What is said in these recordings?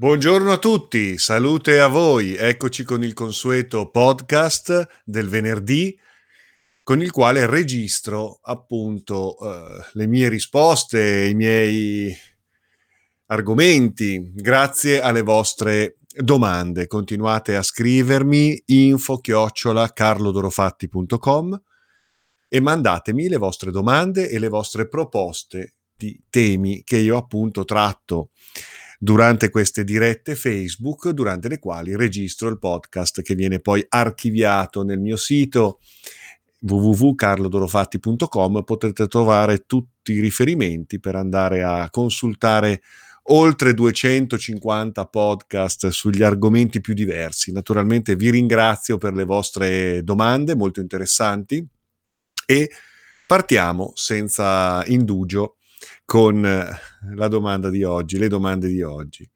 Buongiorno a tutti, salute a voi. Eccoci con il consueto podcast del venerdì con il quale registro appunto uh, le mie risposte, i miei argomenti, grazie alle vostre domande. Continuate a scrivermi info chiocciola carlodorofatti.com e mandatemi le vostre domande e le vostre proposte di temi che io appunto tratto durante queste dirette Facebook, durante le quali registro il podcast che viene poi archiviato nel mio sito www.carlodorofatti.com potrete trovare tutti i riferimenti per andare a consultare oltre 250 podcast sugli argomenti più diversi. Naturalmente vi ringrazio per le vostre domande molto interessanti e partiamo senza indugio con la domanda di oggi, le domande di oggi.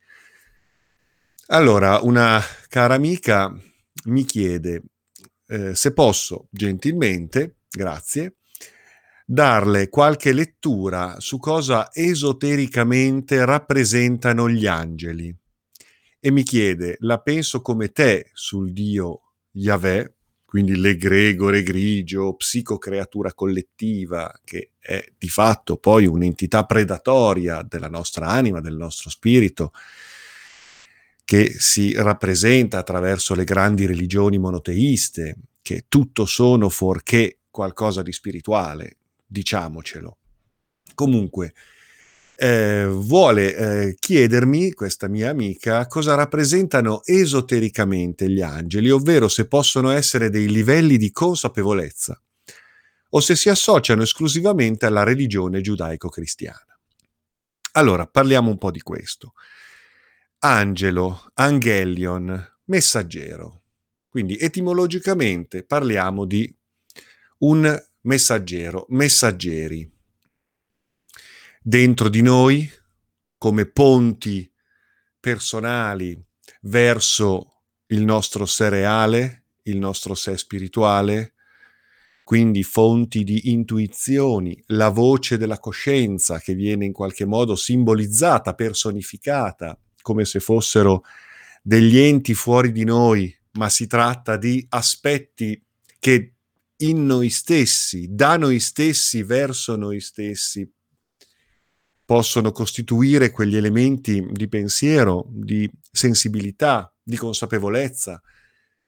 Allora, una cara amica mi chiede eh, se posso gentilmente, grazie, darle qualche lettura su cosa esotericamente rappresentano gli angeli e mi chiede, la penso come te sul dio Yahweh, quindi l'egregore grigio, psicocreatura collettiva, che è di fatto poi un'entità predatoria della nostra anima, del nostro spirito, che si rappresenta attraverso le grandi religioni monoteiste, che tutto sono fuorché qualcosa di spirituale, diciamocelo. Comunque, eh, vuole eh, chiedermi, questa mia amica, cosa rappresentano esotericamente gli angeli, ovvero se possono essere dei livelli di consapevolezza o se si associano esclusivamente alla religione giudaico-cristiana. Allora, parliamo un po' di questo. Angelo, angelion, messaggero. Quindi etimologicamente parliamo di un messaggero, messaggeri dentro di noi come ponti personali verso il nostro sé reale, il nostro sé spirituale, quindi fonti di intuizioni, la voce della coscienza che viene in qualche modo simbolizzata, personificata, come se fossero degli enti fuori di noi, ma si tratta di aspetti che in noi stessi, da noi stessi verso noi stessi, possono costituire quegli elementi di pensiero, di sensibilità, di consapevolezza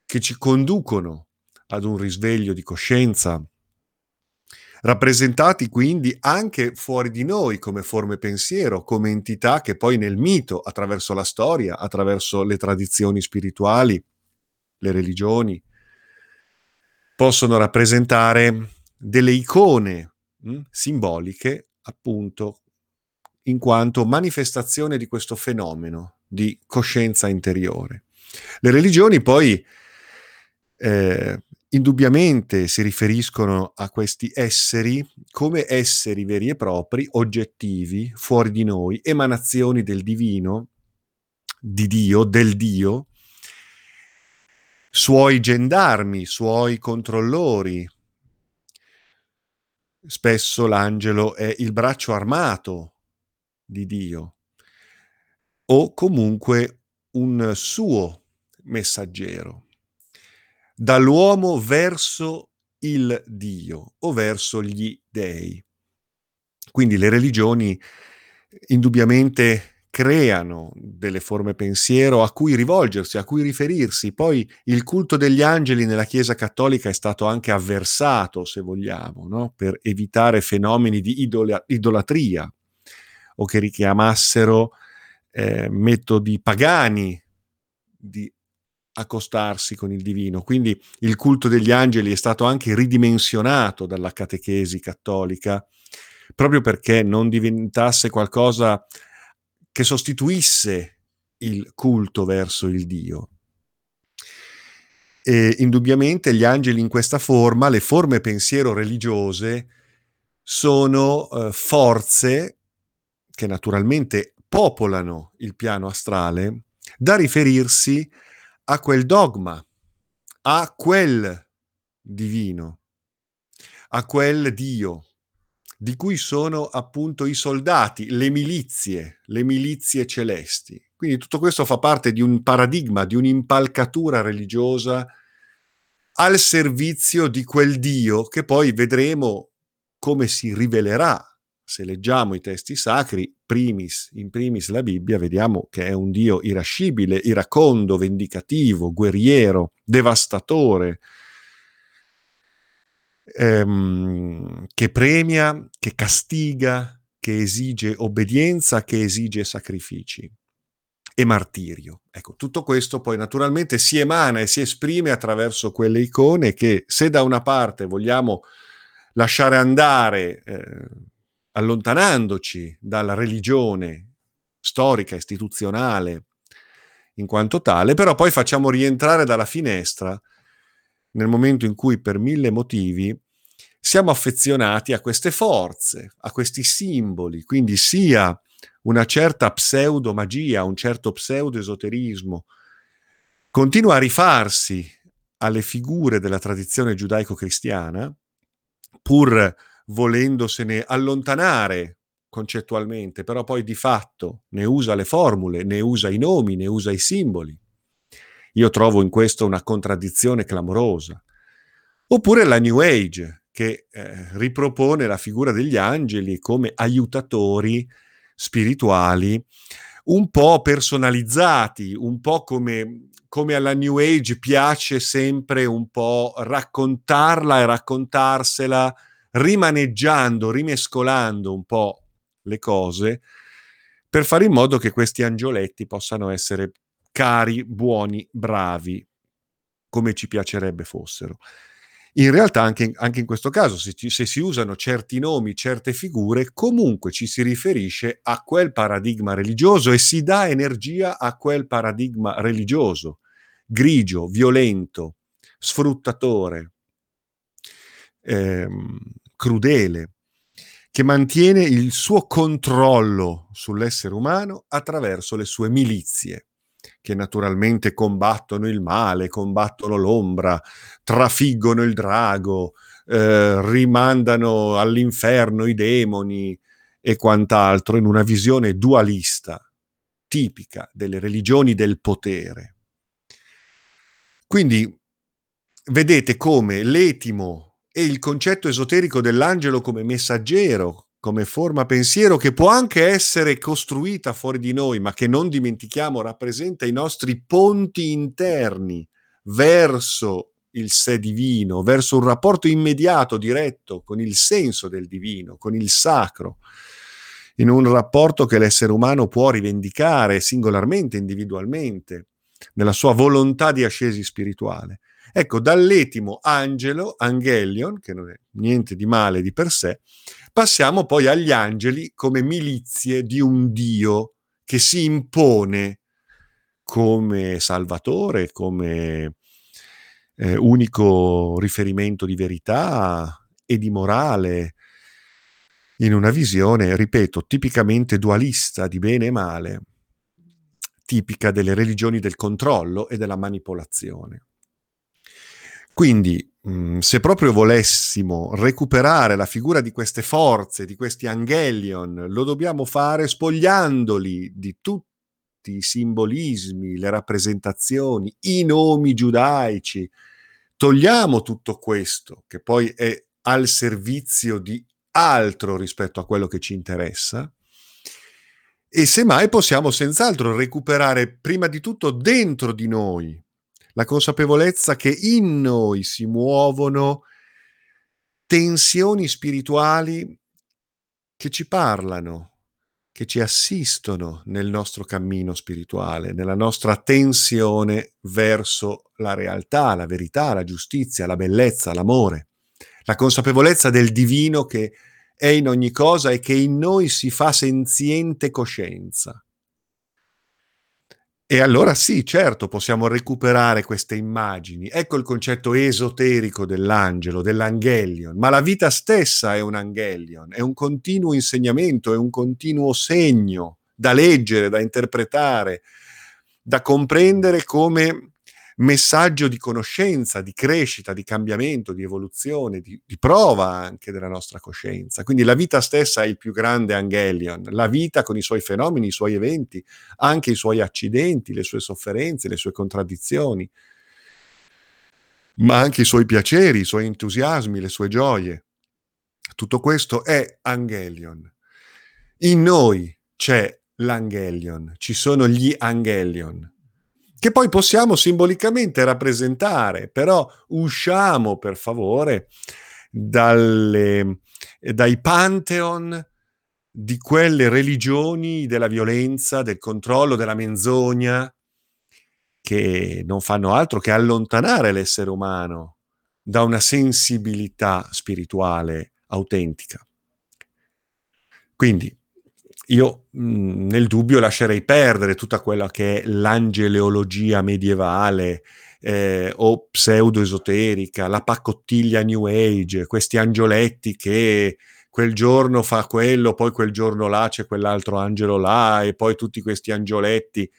che ci conducono ad un risveglio di coscienza, rappresentati quindi anche fuori di noi come forme pensiero, come entità che poi nel mito, attraverso la storia, attraverso le tradizioni spirituali, le religioni, possono rappresentare delle icone mh, simboliche appunto in quanto manifestazione di questo fenomeno di coscienza interiore. Le religioni poi eh, indubbiamente si riferiscono a questi esseri come esseri veri e propri, oggettivi, fuori di noi, emanazioni del divino, di Dio, del Dio, suoi gendarmi, suoi controllori. Spesso l'angelo è il braccio armato di Dio o comunque un suo messaggero dall'uomo verso il Dio o verso gli dei. Quindi le religioni indubbiamente creano delle forme pensiero a cui rivolgersi, a cui riferirsi. Poi il culto degli angeli nella Chiesa cattolica è stato anche avversato, se vogliamo, no? per evitare fenomeni di idola- idolatria o che richiamassero eh, metodi pagani di accostarsi con il divino. Quindi il culto degli angeli è stato anche ridimensionato dalla catechesi cattolica, proprio perché non diventasse qualcosa che sostituisse il culto verso il Dio. E indubbiamente gli angeli in questa forma, le forme pensiero religiose, sono eh, forze che naturalmente popolano il piano astrale, da riferirsi a quel dogma, a quel divino, a quel Dio, di cui sono appunto i soldati, le milizie, le milizie celesti, Quindi tutto questo fa parte di un paradigma, di un'impalcatura religiosa al servizio di quel Dio che poi vedremo come si rivelerà se leggiamo i testi sacri, primis, in primis la Bibbia, vediamo che è un Dio irascibile, iracondo, vendicativo, guerriero, devastatore, ehm, che premia, che castiga, che esige obbedienza, che esige sacrifici e martirio. Ecco, tutto questo poi naturalmente si emana e si esprime attraverso quelle icone che se da una parte vogliamo lasciare andare, eh, allontanandoci dalla religione storica, istituzionale, in quanto tale, però poi facciamo rientrare dalla finestra nel momento in cui per mille motivi siamo affezionati a queste forze, a questi simboli, quindi sia una certa pseudo-magia, un certo pseudo-esoterismo, continua a rifarsi alle figure della tradizione giudaico-cristiana, pur volendosene allontanare concettualmente, però poi di fatto ne usa le formule, ne usa i nomi, ne usa i simboli. Io trovo in questo una contraddizione clamorosa. Oppure la New Age, che eh, ripropone la figura degli angeli come aiutatori spirituali, un po' personalizzati, un po' come, come alla New Age piace sempre un po' raccontarla e raccontarsela rimaneggiando, rimescolando un po' le cose per fare in modo che questi angioletti possano essere cari, buoni, bravi, come ci piacerebbe fossero. In realtà anche, anche in questo caso, se, ci, se, si usano certi nomi, certe figure, comunque ci si riferisce a quel paradigma religioso e si dà energia a quel paradigma religioso, grigio, violento, sfruttatore, ehm, crudele, che mantiene il suo controllo sull'essere umano attraverso le sue milizie, che naturalmente combattono il male, combattono l'ombra, trafiggono il drago, eh, rimandano all'inferno i demoni e quant'altro in una visione dualista tipica delle religioni del potere. Quindi vedete come l'etimo e il concetto esoterico dell'angelo come messaggero, come forma pensiero che può anche essere costruita fuori di noi, ma che non dimentichiamo rappresenta i nostri ponti interni verso il sé divino, verso un rapporto immediato, diretto con il senso del divino, con il sacro, in un rapporto che l'essere umano può rivendicare singolarmente, individualmente, nella sua volontà di ascesi spirituale. Ecco, dall'etimo angelo, angelion, che non è niente di male di per sé, passiamo poi agli angeli come milizie di un Dio che si impone come salvatore, come eh, unico riferimento di verità e di morale, in una visione, ripeto, tipicamente dualista di bene e male, tipica delle religioni del controllo e della manipolazione. Quindi, mh, mhmm, se proprio volessimo recuperare la figura di queste forze, di questi angelion, lo dobbiamo fare spogliandoli di tutti i simbolismi, le rappresentazioni, i nomi giudaici. Togliamo tutto questo, che poi è al servizio di altro rispetto a quello che ci interessa, e semmai possiamo senz'altro recuperare prima di tutto dentro di noi la consapevolezza che in noi si muovono tensioni spirituali che ci parlano, che ci assistono nel nostro cammino spirituale, nella nostra tensione verso la realtà, la verità, la giustizia, la bellezza, l'amore, la consapevolezza del divino che è in ogni cosa e che in noi si fa senziente coscienza. E allora sì, certo, possiamo recuperare queste immagini. Ecco il concetto esoterico dell'angelo, dell'angelion, ma la vita stessa è un angelion, è un continuo insegnamento, è un continuo segno da leggere, da interpretare, da comprendere come messaggio di conoscenza, di crescita, di cambiamento, di evoluzione, di, di, prova anche della nostra coscienza. Quindi la vita stessa è il più grande Angelion, la vita con i suoi fenomeni, i suoi eventi, anche i suoi accidenti, le sue sofferenze, le sue contraddizioni, ma anche i suoi piaceri, i suoi entusiasmi, le sue gioie. Tutto questo è Angelion. In noi c'è l'Angelion, ci sono gli Angelion che poi possiamo simbolicamente rappresentare, però usciamo per favore dalle, dai pantheon di quelle religioni della violenza, del controllo, della menzogna, che non fanno altro che allontanare l'essere umano da una sensibilità spirituale autentica. Quindi io mh, nel dubbio lascerei perdere tutta quella che è l'angeleologia medievale eh, o pseudo-esoterica, la pacottiglia New Age, questi angioletti che quel giorno fa quello, poi quel giorno là c'è quell'altro angelo là e poi tutti questi angioletti.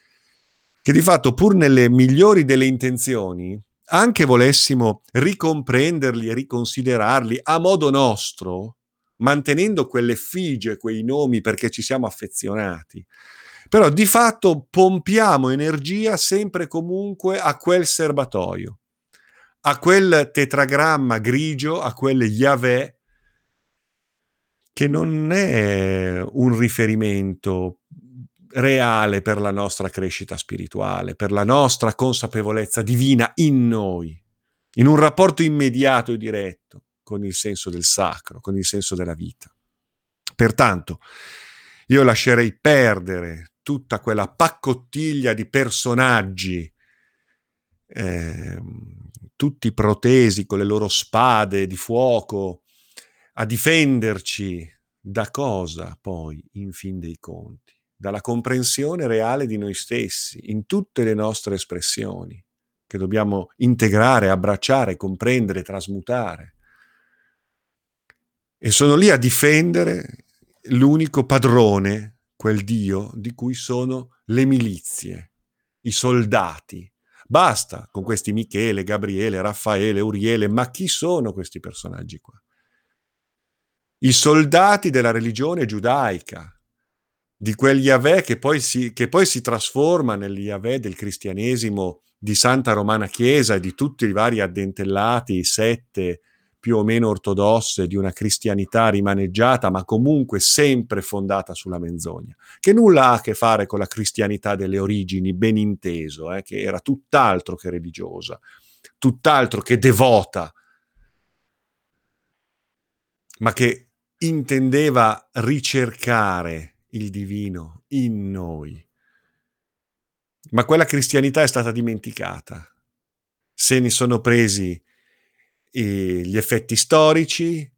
Che di fatto pur nelle migliori delle intenzioni, anche volessimo ricomprenderli e riconsiderarli a modo nostro, mantenendo quell'effigie, quei nomi perché ci siamo affezionati. Però di fatto pompiamo energia sempre e comunque a quel serbatoio, a quel tetragramma grigio, a quel Yahweh, che non è un riferimento reale per la nostra crescita spirituale, per la nostra consapevolezza divina in noi, in un rapporto immediato e diretto con il senso del sacro, con il senso della vita. Pertanto, io lascerei perdere tutta quella paccottiglia di personaggi, eh, tutti protesi con le loro spade di fuoco, a difenderci da cosa poi, in fin dei conti? Dalla comprensione reale di noi stessi, in tutte le nostre espressioni, che dobbiamo integrare, abbracciare, comprendere, trasmutare e sono lì a difendere l'unico padrone, quel Dio di cui sono le milizie, i soldati. Basta con questi Michele, Gabriele, Raffaele, Uriele, ma chi sono questi personaggi qua? I soldati della religione giudaica, di quel Yahweh che poi si, che poi si trasforma nel Yahweh del cristianesimo di Santa Romana Chiesa e di tutti i vari addentellati, sette, più o meno ortodosse di una cristianità rimaneggiata, ma comunque sempre fondata sulla menzogna, che nulla ha a che fare con la cristianità delle origini, ben inteso, eh, che era tutt'altro che religiosa, tutt'altro che devota, ma che intendeva ricercare il divino in noi. Ma quella cristianità è stata dimenticata. Se ne sono presi gli effetti storici,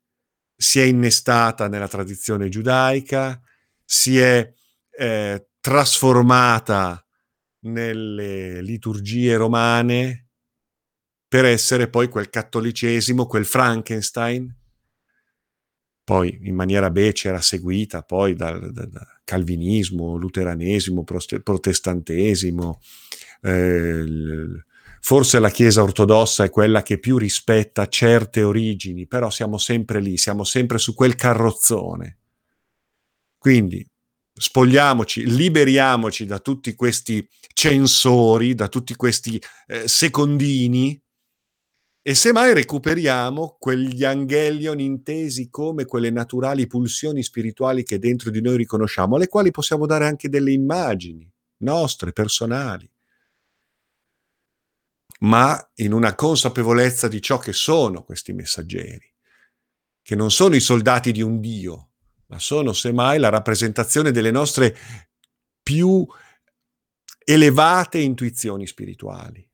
si è innestata nella tradizione giudaica, si è eh, trasformata nelle liturgie romane per essere poi quel cattolicesimo, quel Frankenstein, poi in maniera becera seguita poi dal, dal calvinismo, luteranesimo, protestantesimo, eh, Forse la Chiesa ortodossa è quella che più rispetta certe origini, però siamo sempre lì, siamo sempre su quel carrozzone. Quindi spogliamoci, liberiamoci da tutti questi censori, da tutti questi eh, secondini e semmai recuperiamo quegli angelion intesi come quelle naturali pulsioni spirituali che dentro di noi riconosciamo, alle quali possiamo dare anche delle immagini nostre, personali ma in una consapevolezza di ciò che sono questi messaggeri, che non sono i soldati di un Dio, ma sono semmai la rappresentazione delle nostre più elevate intuizioni spirituali.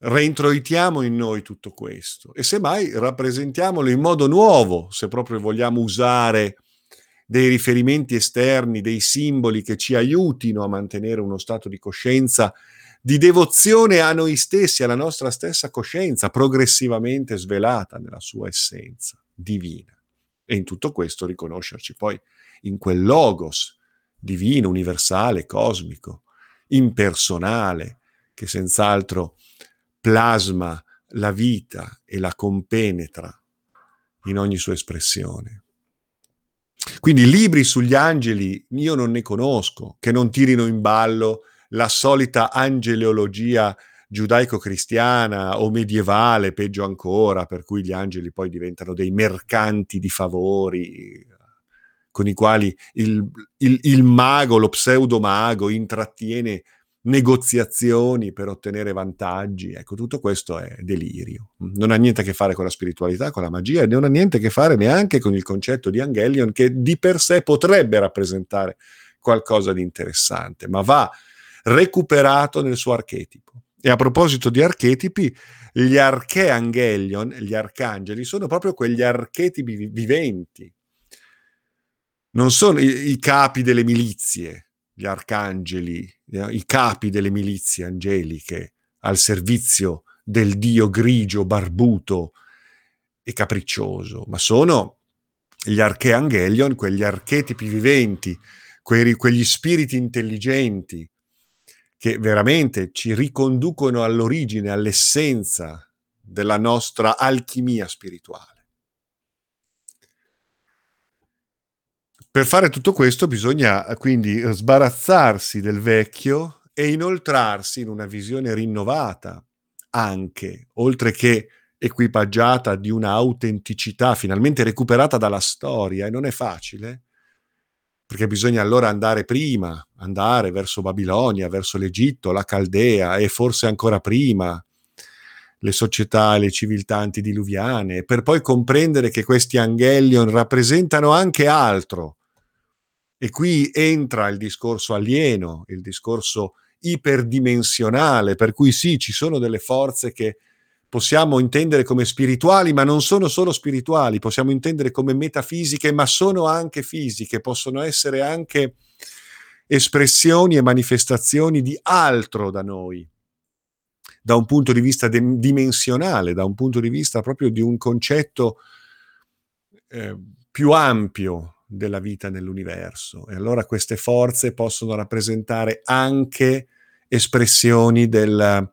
Reintroitiamo in noi tutto questo e semmai rappresentiamolo in modo nuovo, se proprio vogliamo usare dei riferimenti esterni, dei simboli che ci aiutino a mantenere uno stato di coscienza di devozione a noi stessi, alla nostra stessa coscienza, progressivamente svelata nella sua essenza divina. E in tutto questo riconoscerci poi in quel logos divino, universale, cosmico, impersonale, che senz'altro plasma la vita e la compenetra in ogni sua espressione. Quindi libri sugli angeli io non ne conosco, che non tirino in ballo la solita angeleologia giudaico-cristiana o medievale, peggio ancora, per cui gli angeli poi diventano dei mercanti di favori con i quali il, il, il mago, lo pseudo-mago, intrattiene negoziazioni per ottenere vantaggi. Ecco, tutto questo è delirio. Non ha niente a che fare con la spiritualità, con la magia, e non ha niente a che fare neanche con il concetto di Angelion, che di per sé potrebbe rappresentare qualcosa di interessante, ma va recuperato nel suo archetipo. E a proposito di archetipi, gli archeangelion, gli arcangeli, sono proprio quegli archetipi viventi. Non sono i, i capi delle milizie, gli arcangeli, i capi delle milizie angeliche al servizio del dio grigio, barbuto e capriccioso, ma sono gli archeangelion, quegli archetipi viventi, quegli spiriti intelligenti che veramente ci riconducono all'origine, all'essenza della nostra alchimia spirituale. Per fare tutto questo bisogna eh, quindi sbarazzarsi del vecchio e inoltrarsi in una visione rinnovata, anche, oltre che equipaggiata di una autenticità finalmente recuperata dalla storia, e non è facile, perché bisogna allora andare prima, andare verso Babilonia, verso l'Egitto, la Caldea e forse ancora prima le società e le civiltà antidiluviane, per poi comprendere che questi angelion rappresentano anche altro. E qui entra il discorso alieno, il discorso iperdimensionale, per cui sì, ci sono delle forze che possiamo intendere come spirituali, ma non sono solo spirituali, possiamo intendere come metafisiche, ma sono anche fisiche, possono essere anche espressioni e manifestazioni di altro da noi, da un punto di vista de- dimensionale, da un punto di vista proprio di un concetto eh, più ampio della vita nell'universo. E allora queste forze possono rappresentare anche espressioni del,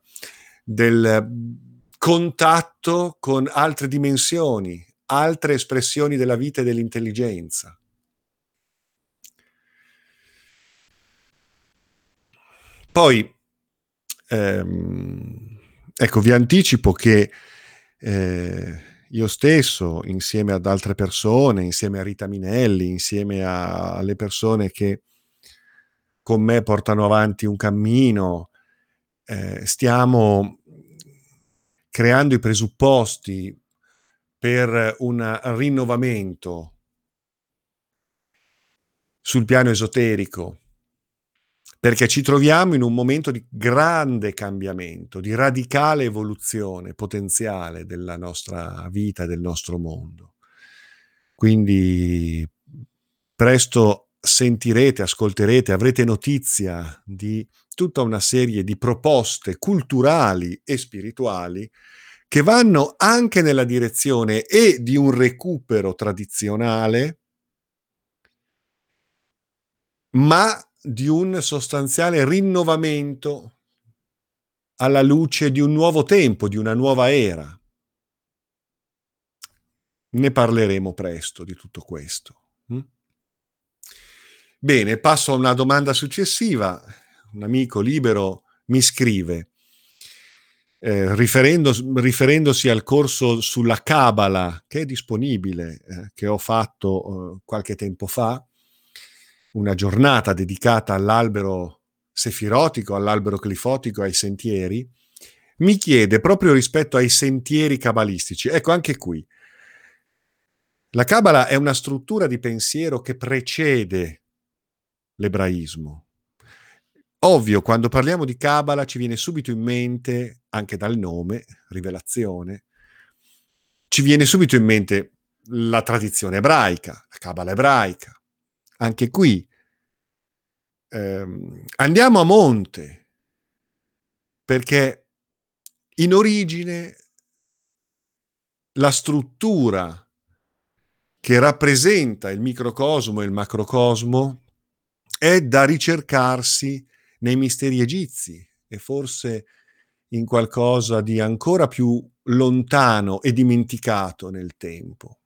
del contatto con altre dimensioni, altre espressioni della vita e dell'intelligenza. Poi, ehm, ecco, vi anticipo che eh, io stesso, insieme ad altre persone, insieme a Rita Minelli, insieme a, alle persone che con me portano avanti un cammino, eh, stiamo creando i presupposti per un rinnovamento sul piano esoterico perché ci troviamo in un momento di grande cambiamento, di radicale evoluzione potenziale della nostra vita, del nostro mondo. Quindi presto sentirete, ascolterete, avrete notizia di tutta una serie di proposte culturali e spirituali che vanno anche nella direzione e di un recupero tradizionale, ma di un sostanziale rinnovamento alla luce di un nuovo tempo, di una nuova era. Ne parleremo presto di tutto questo. Mm? Bene, passo a una domanda successiva. Un amico libero mi scrive, eh, riferendo, riferendosi al corso sulla Cabala che è disponibile, eh, che ho fatto eh, qualche tempo fa, una giornata dedicata all'albero sefirotico, all'albero clifotico, ai sentieri, mi chiede proprio rispetto ai sentieri cabalistici. Ecco, anche qui. La Cabala è una struttura di pensiero che precede l'ebraismo. Ovvio, quando parliamo di Cabala ci viene subito in mente, anche dal nome, rivelazione, ci viene subito in mente la tradizione ebraica, la Cabala ebraica, anche qui ehm, andiamo a monte, perché in origine la struttura che rappresenta il microcosmo e il macrocosmo è da ricercarsi nei misteri egizi e forse in qualcosa di ancora più lontano e dimenticato nel tempo.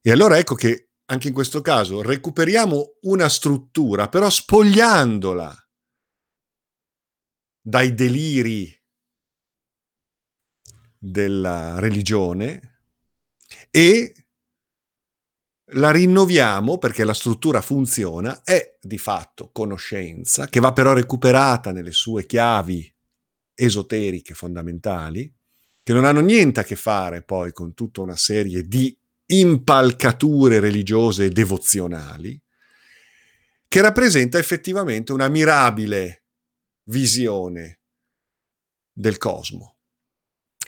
E allora ecco che anche in questo caso recuperiamo una struttura, però spogliandola dai deliri della religione e la rinnoviamo perché la struttura funziona, è di fatto conoscenza, che va però recuperata nelle sue chiavi esoteriche fondamentali, che non hanno niente a che fare poi con tutta una serie di impalcature religiose e devozionali, che rappresenta effettivamente una mirabile visione del cosmo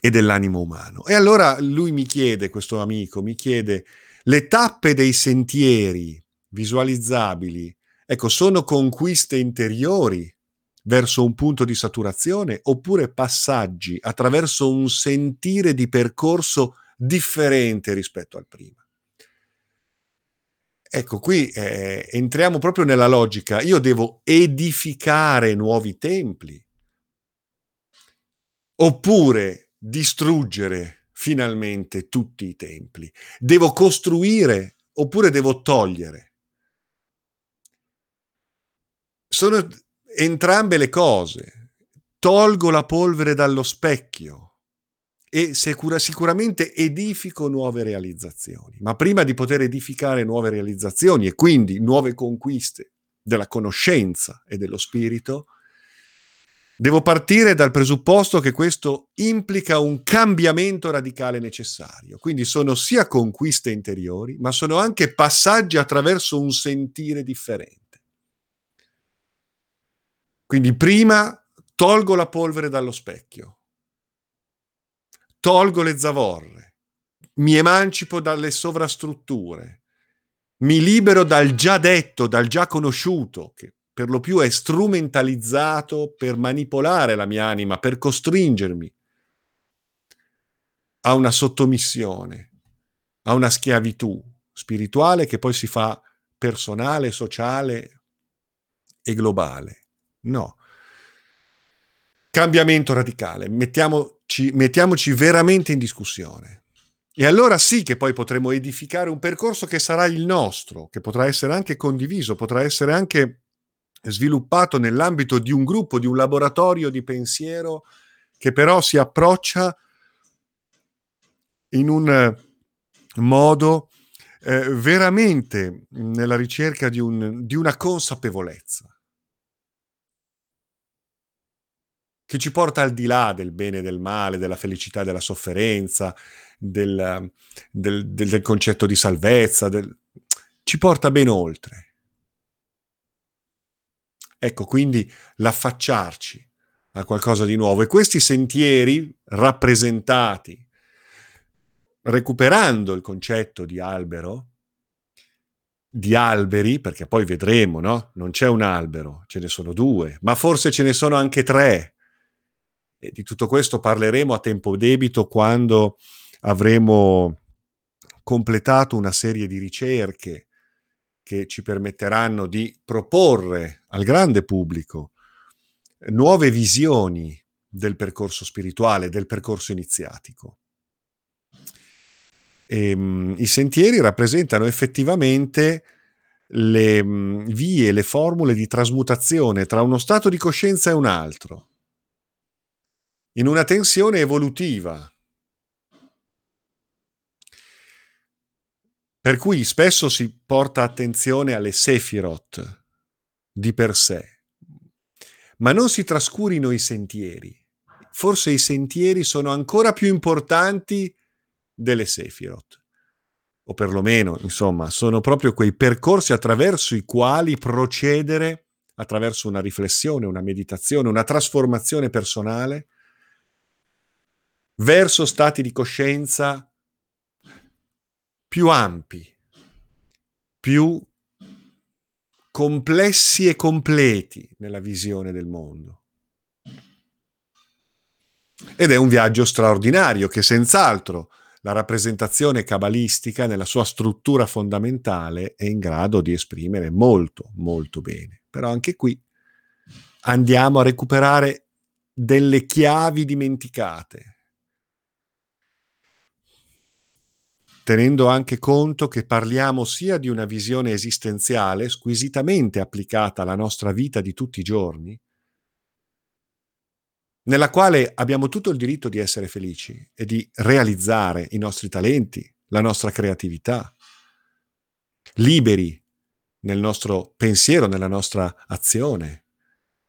e dell'animo umano. E allora lui mi chiede, questo amico, mi chiede, le tappe dei sentieri visualizzabili, ecco, sono conquiste interiori verso un punto di saturazione oppure passaggi attraverso un sentire di percorso differente rispetto al prima. Ecco, qui eh, entriamo proprio nella logica. Io devo edificare nuovi templi oppure distruggere finalmente tutti i templi. Devo costruire oppure devo togliere. Sono entrambe le cose. Tolgo la polvere dallo specchio e sicura, sicuramente edifico nuove realizzazioni. Ma prima di poter edificare nuove realizzazioni e quindi nuove conquiste della conoscenza e dello spirito, devo partire dal presupposto che questo implica un cambiamento radicale necessario. Quindi sono sia conquiste interiori, ma sono anche passaggi attraverso un sentire differente. Quindi prima tolgo la polvere dallo specchio, tolgo le zavorre, mi emancipo dalle sovrastrutture, mi libero dal già detto, dal già conosciuto, che per lo più è strumentalizzato per manipolare la mia anima, per costringermi a una sottomissione, a una schiavitù spirituale che poi si fa personale, sociale e globale. No. Cambiamento radicale, mettiamo ci, mettiamoci veramente in discussione. E allora sì che poi potremo edificare un percorso che sarà il nostro, che potrà essere anche condiviso, potrà essere anche sviluppato nell'ambito di un gruppo, di un laboratorio di pensiero che però si approccia in un modo eh, veramente nella ricerca di, un, di una consapevolezza. che ci porta al di là del bene e del male, della felicità e della sofferenza, del, del, del, del concetto di salvezza, ci porta ben oltre. Ecco, quindi l'affacciarci a qualcosa di nuovo. E questi sentieri rappresentati, recuperando il concetto di albero, di alberi, perché poi vedremo, no? Non c'è un albero, ce ne sono due, ma forse ce ne sono anche tre e di tutto questo parleremo a tempo debito quando avremo completato una serie di ricerche che ci permetteranno di proporre al grande pubblico nuove visioni del percorso spirituale, del percorso iniziatico. E, um, I sentieri rappresentano effettivamente le um, vie, le formule di trasmutazione tra uno stato di coscienza e un altro in una tensione evolutiva. Per cui spesso si porta attenzione alle Sefirot di per sé, ma non si trascurino i sentieri. Forse i sentieri sono ancora più importanti delle Sefirot, o perlomeno, insomma, sono proprio quei percorsi attraverso i quali procedere attraverso una riflessione, una meditazione, una trasformazione personale verso stati di coscienza più ampi, più complessi e completi nella visione del mondo. Ed è un viaggio straordinario che senz'altro la rappresentazione cabalistica nella sua struttura fondamentale è in grado di esprimere molto, molto bene. Però anche qui andiamo a recuperare delle chiavi dimenticate. Tenendo anche conto che parliamo sia di una visione esistenziale squisitamente applicata alla nostra vita di tutti i giorni, nella quale abbiamo tutto il diritto di essere felici e di realizzare i nostri talenti, la nostra creatività, liberi nel nostro pensiero, nella nostra azione.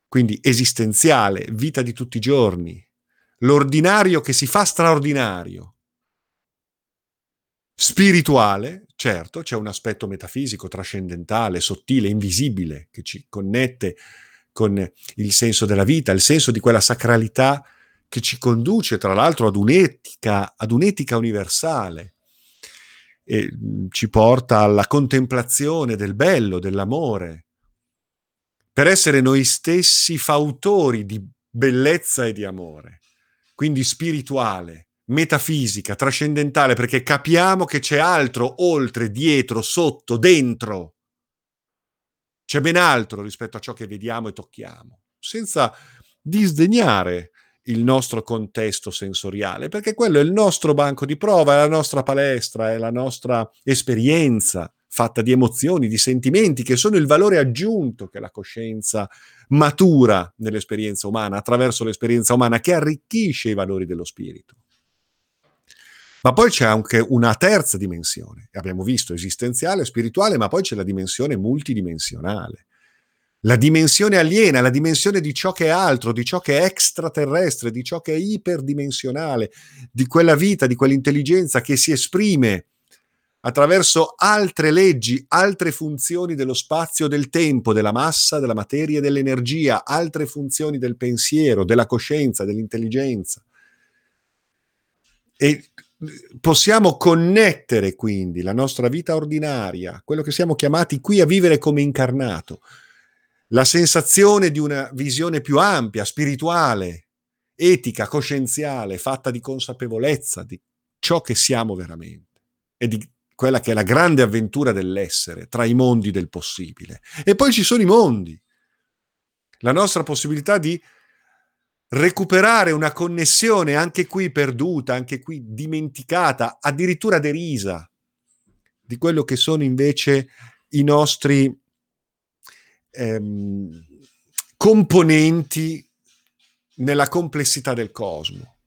Quindi esistenziale, vita di tutti i giorni, l'ordinario che si fa straordinario. Spirituale, certo, c'è un aspetto metafisico, trascendentale, sottile, invisibile, che ci connette con il senso della vita, il senso di quella sacralità che ci conduce, tra l'altro, ad un'etica, ad un'etica universale e ci porta alla contemplazione del bello, dell'amore, per essere noi stessi fautori di bellezza e di amore, quindi spirituale, metafisica, trascendentale, perché capiamo che c'è altro oltre, dietro, sotto, dentro. C'è ben altro rispetto a ciò che vediamo e tocchiamo, senza disdegnare il nostro contesto sensoriale, perché quello è il nostro banco di prova, è la nostra palestra, è la nostra esperienza fatta di emozioni, di sentimenti, che sono il valore aggiunto che la coscienza matura nell'esperienza umana, attraverso l'esperienza umana, che arricchisce i valori dello spirito. Ma poi c'è anche una terza dimensione, abbiamo visto esistenziale, spirituale, ma poi c'è la dimensione multidimensionale la dimensione aliena, la dimensione di ciò che è altro, di ciò che è extraterrestre, di ciò che è iperdimensionale, di quella vita, di quell'intelligenza che si esprime attraverso altre leggi, altre funzioni dello spazio, del tempo, della massa, della materia e dell'energia, altre funzioni del pensiero, della coscienza, dell'intelligenza. E possiamo connettere quindi la nostra vita ordinaria, quello che siamo chiamati qui a vivere come incarnato, la sensazione di una visione più ampia, spirituale, etica, coscienziale, fatta di consapevolezza di ciò che siamo veramente e di quella che è la grande avventura dell'essere tra i mondi del possibile. E poi ci sono i mondi, la nostra possibilità di recuperare una connessione anche qui perduta, anche qui dimenticata, addirittura derisa di quello che sono invece i nostri ehm, componenti nella complessità del cosmo,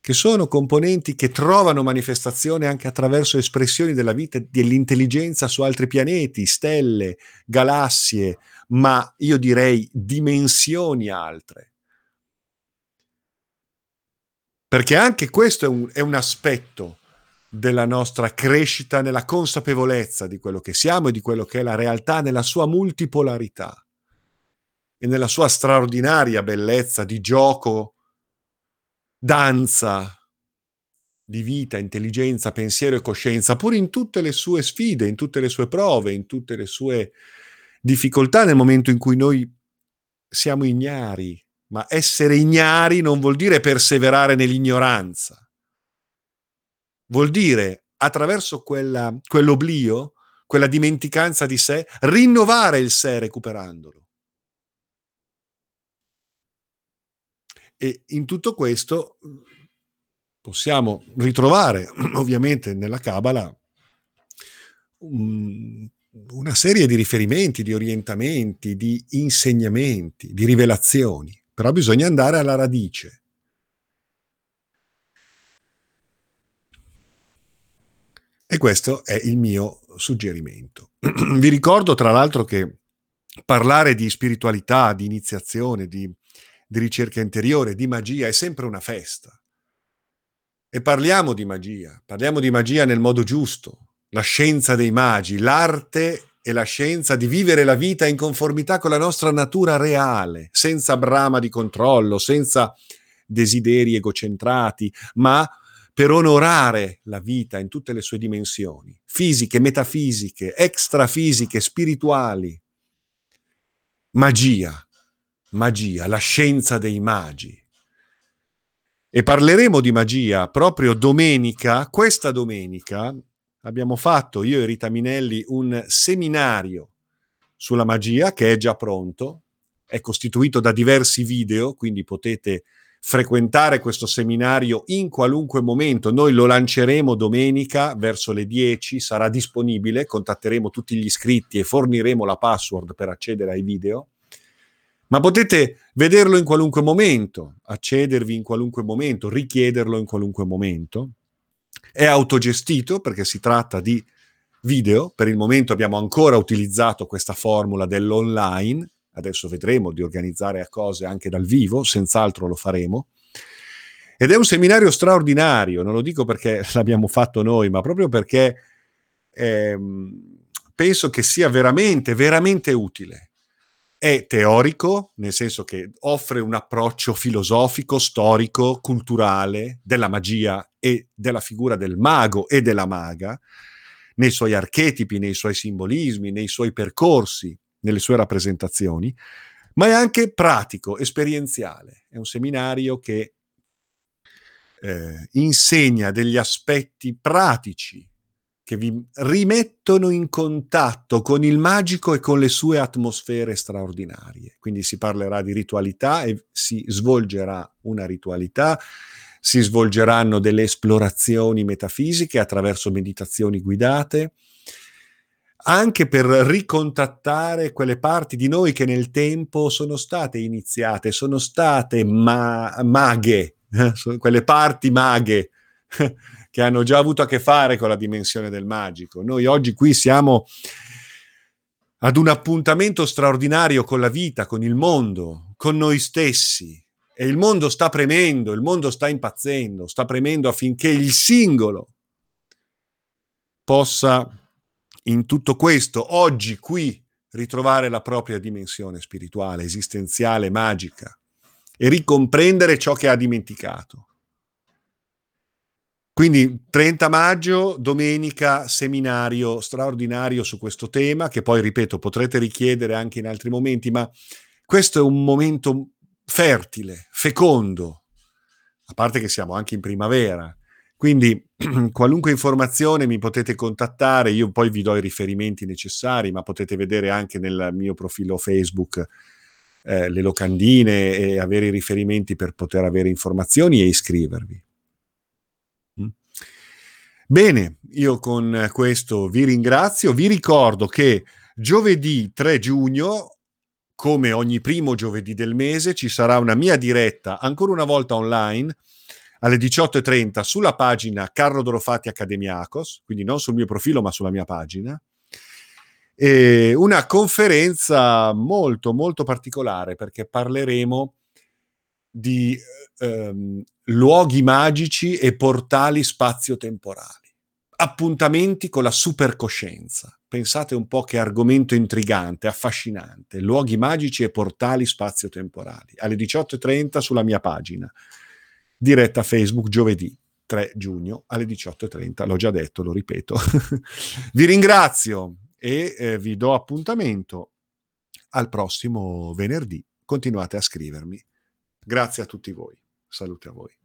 che sono componenti che trovano manifestazione anche attraverso espressioni della vita e dell'intelligenza su altri pianeti, stelle, galassie, ma io direi dimensioni altre. Perché anche questo è un, è un aspetto della nostra crescita nella consapevolezza di quello che siamo e di quello che è la realtà nella sua multipolarità e nella sua straordinaria bellezza di gioco, danza, di vita, intelligenza, pensiero e coscienza, pur in tutte le sue sfide, in tutte le sue prove, in tutte le sue difficoltà nel momento in cui noi siamo ignari. Ma essere ignari non vuol dire perseverare nell'ignoranza vuol dire attraverso quella, quell'oblio, quella dimenticanza di sé, rinnovare il sé recuperandolo. E in tutto questo possiamo ritrovare, ovviamente, nella Kabbalah una serie di riferimenti, di orientamenti, di insegnamenti, di rivelazioni, però bisogna andare alla radice. E questo è il mio suggerimento. Vi ricordo tra l'altro che parlare di spiritualità, di iniziazione, di, di ricerca interiore, di magia è sempre una festa. E parliamo di magia, parliamo di magia nel modo giusto, la scienza dei magi, l'arte e la scienza di vivere la vita in conformità con la nostra natura reale, senza brama di controllo, senza desideri egocentrati, ma per onorare la vita in tutte le sue dimensioni, fisiche, metafisiche, extrafisiche, spirituali. Magia, magia, la scienza dei magi. E parleremo di magia proprio domenica, questa domenica abbiamo fatto io e Rita Minelli un seminario sulla magia che è già pronto, è costituito da diversi video, quindi potete frequentare questo seminario in qualunque momento. Noi lo lanceremo domenica verso le 10, sarà disponibile, contatteremo tutti gli iscritti e forniremo la password per accedere ai video. Ma potete vederlo in qualunque momento, accedervi in qualunque momento, richiederlo in qualunque momento. È autogestito perché si tratta di video. Per il momento abbiamo ancora utilizzato questa formula dell'online, adesso vedremo di organizzare cose anche dal vivo, senz'altro lo faremo. Ed è un seminario straordinario, non lo dico perché l'abbiamo fatto noi, ma proprio perché ehm, penso che sia veramente, veramente utile. È teorico, nel senso che offre un approccio filosofico, storico, culturale della magia e della figura del mago e della maga, nei suoi archetipi, nei suoi simbolismi, nei suoi percorsi, nelle sue rappresentazioni, ma è anche pratico, esperienziale. È un seminario che eh, insegna degli aspetti pratici che vi rimettono in contatto con il magico e con le sue atmosfere straordinarie. Quindi si parlerà di ritualità e si svolgerà una ritualità, si svolgeranno delle esplorazioni metafisiche attraverso meditazioni guidate, anche per ricontattare quelle parti di noi che nel tempo sono state iniziate, sono state ma- maghe, quelle parti maghe che hanno già avuto a che fare con la dimensione del magico. Noi oggi qui siamo ad un appuntamento straordinario con la vita, con il mondo, con noi stessi. E il mondo sta premendo, il mondo sta impazzendo, sta premendo affinché il singolo possa in tutto questo, oggi qui, ritrovare la propria dimensione spirituale, esistenziale, magica e ricomprendere ciò che ha dimenticato. Quindi 30 maggio, domenica, seminario straordinario su questo tema, che poi, ripeto, potrete richiedere anche in altri momenti, ma questo è un momento fertile, fecondo, a parte che siamo anche in primavera, quindi qualunque informazione mi potete contattare, io poi vi do i riferimenti necessari, ma potete vedere anche nel mio profilo Facebook eh, le locandine e avere i riferimenti per poter avere informazioni e iscrivervi. Bene, io con questo vi ringrazio, vi ricordo che giovedì 3 giugno come ogni primo giovedì del mese ci sarà una mia diretta, ancora una volta online, alle 18.30 sulla pagina Carlo Dorofatti Academiacos, quindi non sul mio profilo ma sulla mia pagina, e una conferenza molto molto particolare perché parleremo di ehm, luoghi magici e portali spazio-temporali, appuntamenti con la supercoscienza. Pensate un po' che argomento intrigante, affascinante, luoghi magici e portali spazio-temporali, alle 18.30 sulla mia pagina diretta Facebook giovedì 3 giugno alle 18.30. L'ho già detto, lo ripeto. vi ringrazio e eh, vi do appuntamento al prossimo venerdì. Continuate a scrivermi. Grazie a tutti voi. Salute a voi.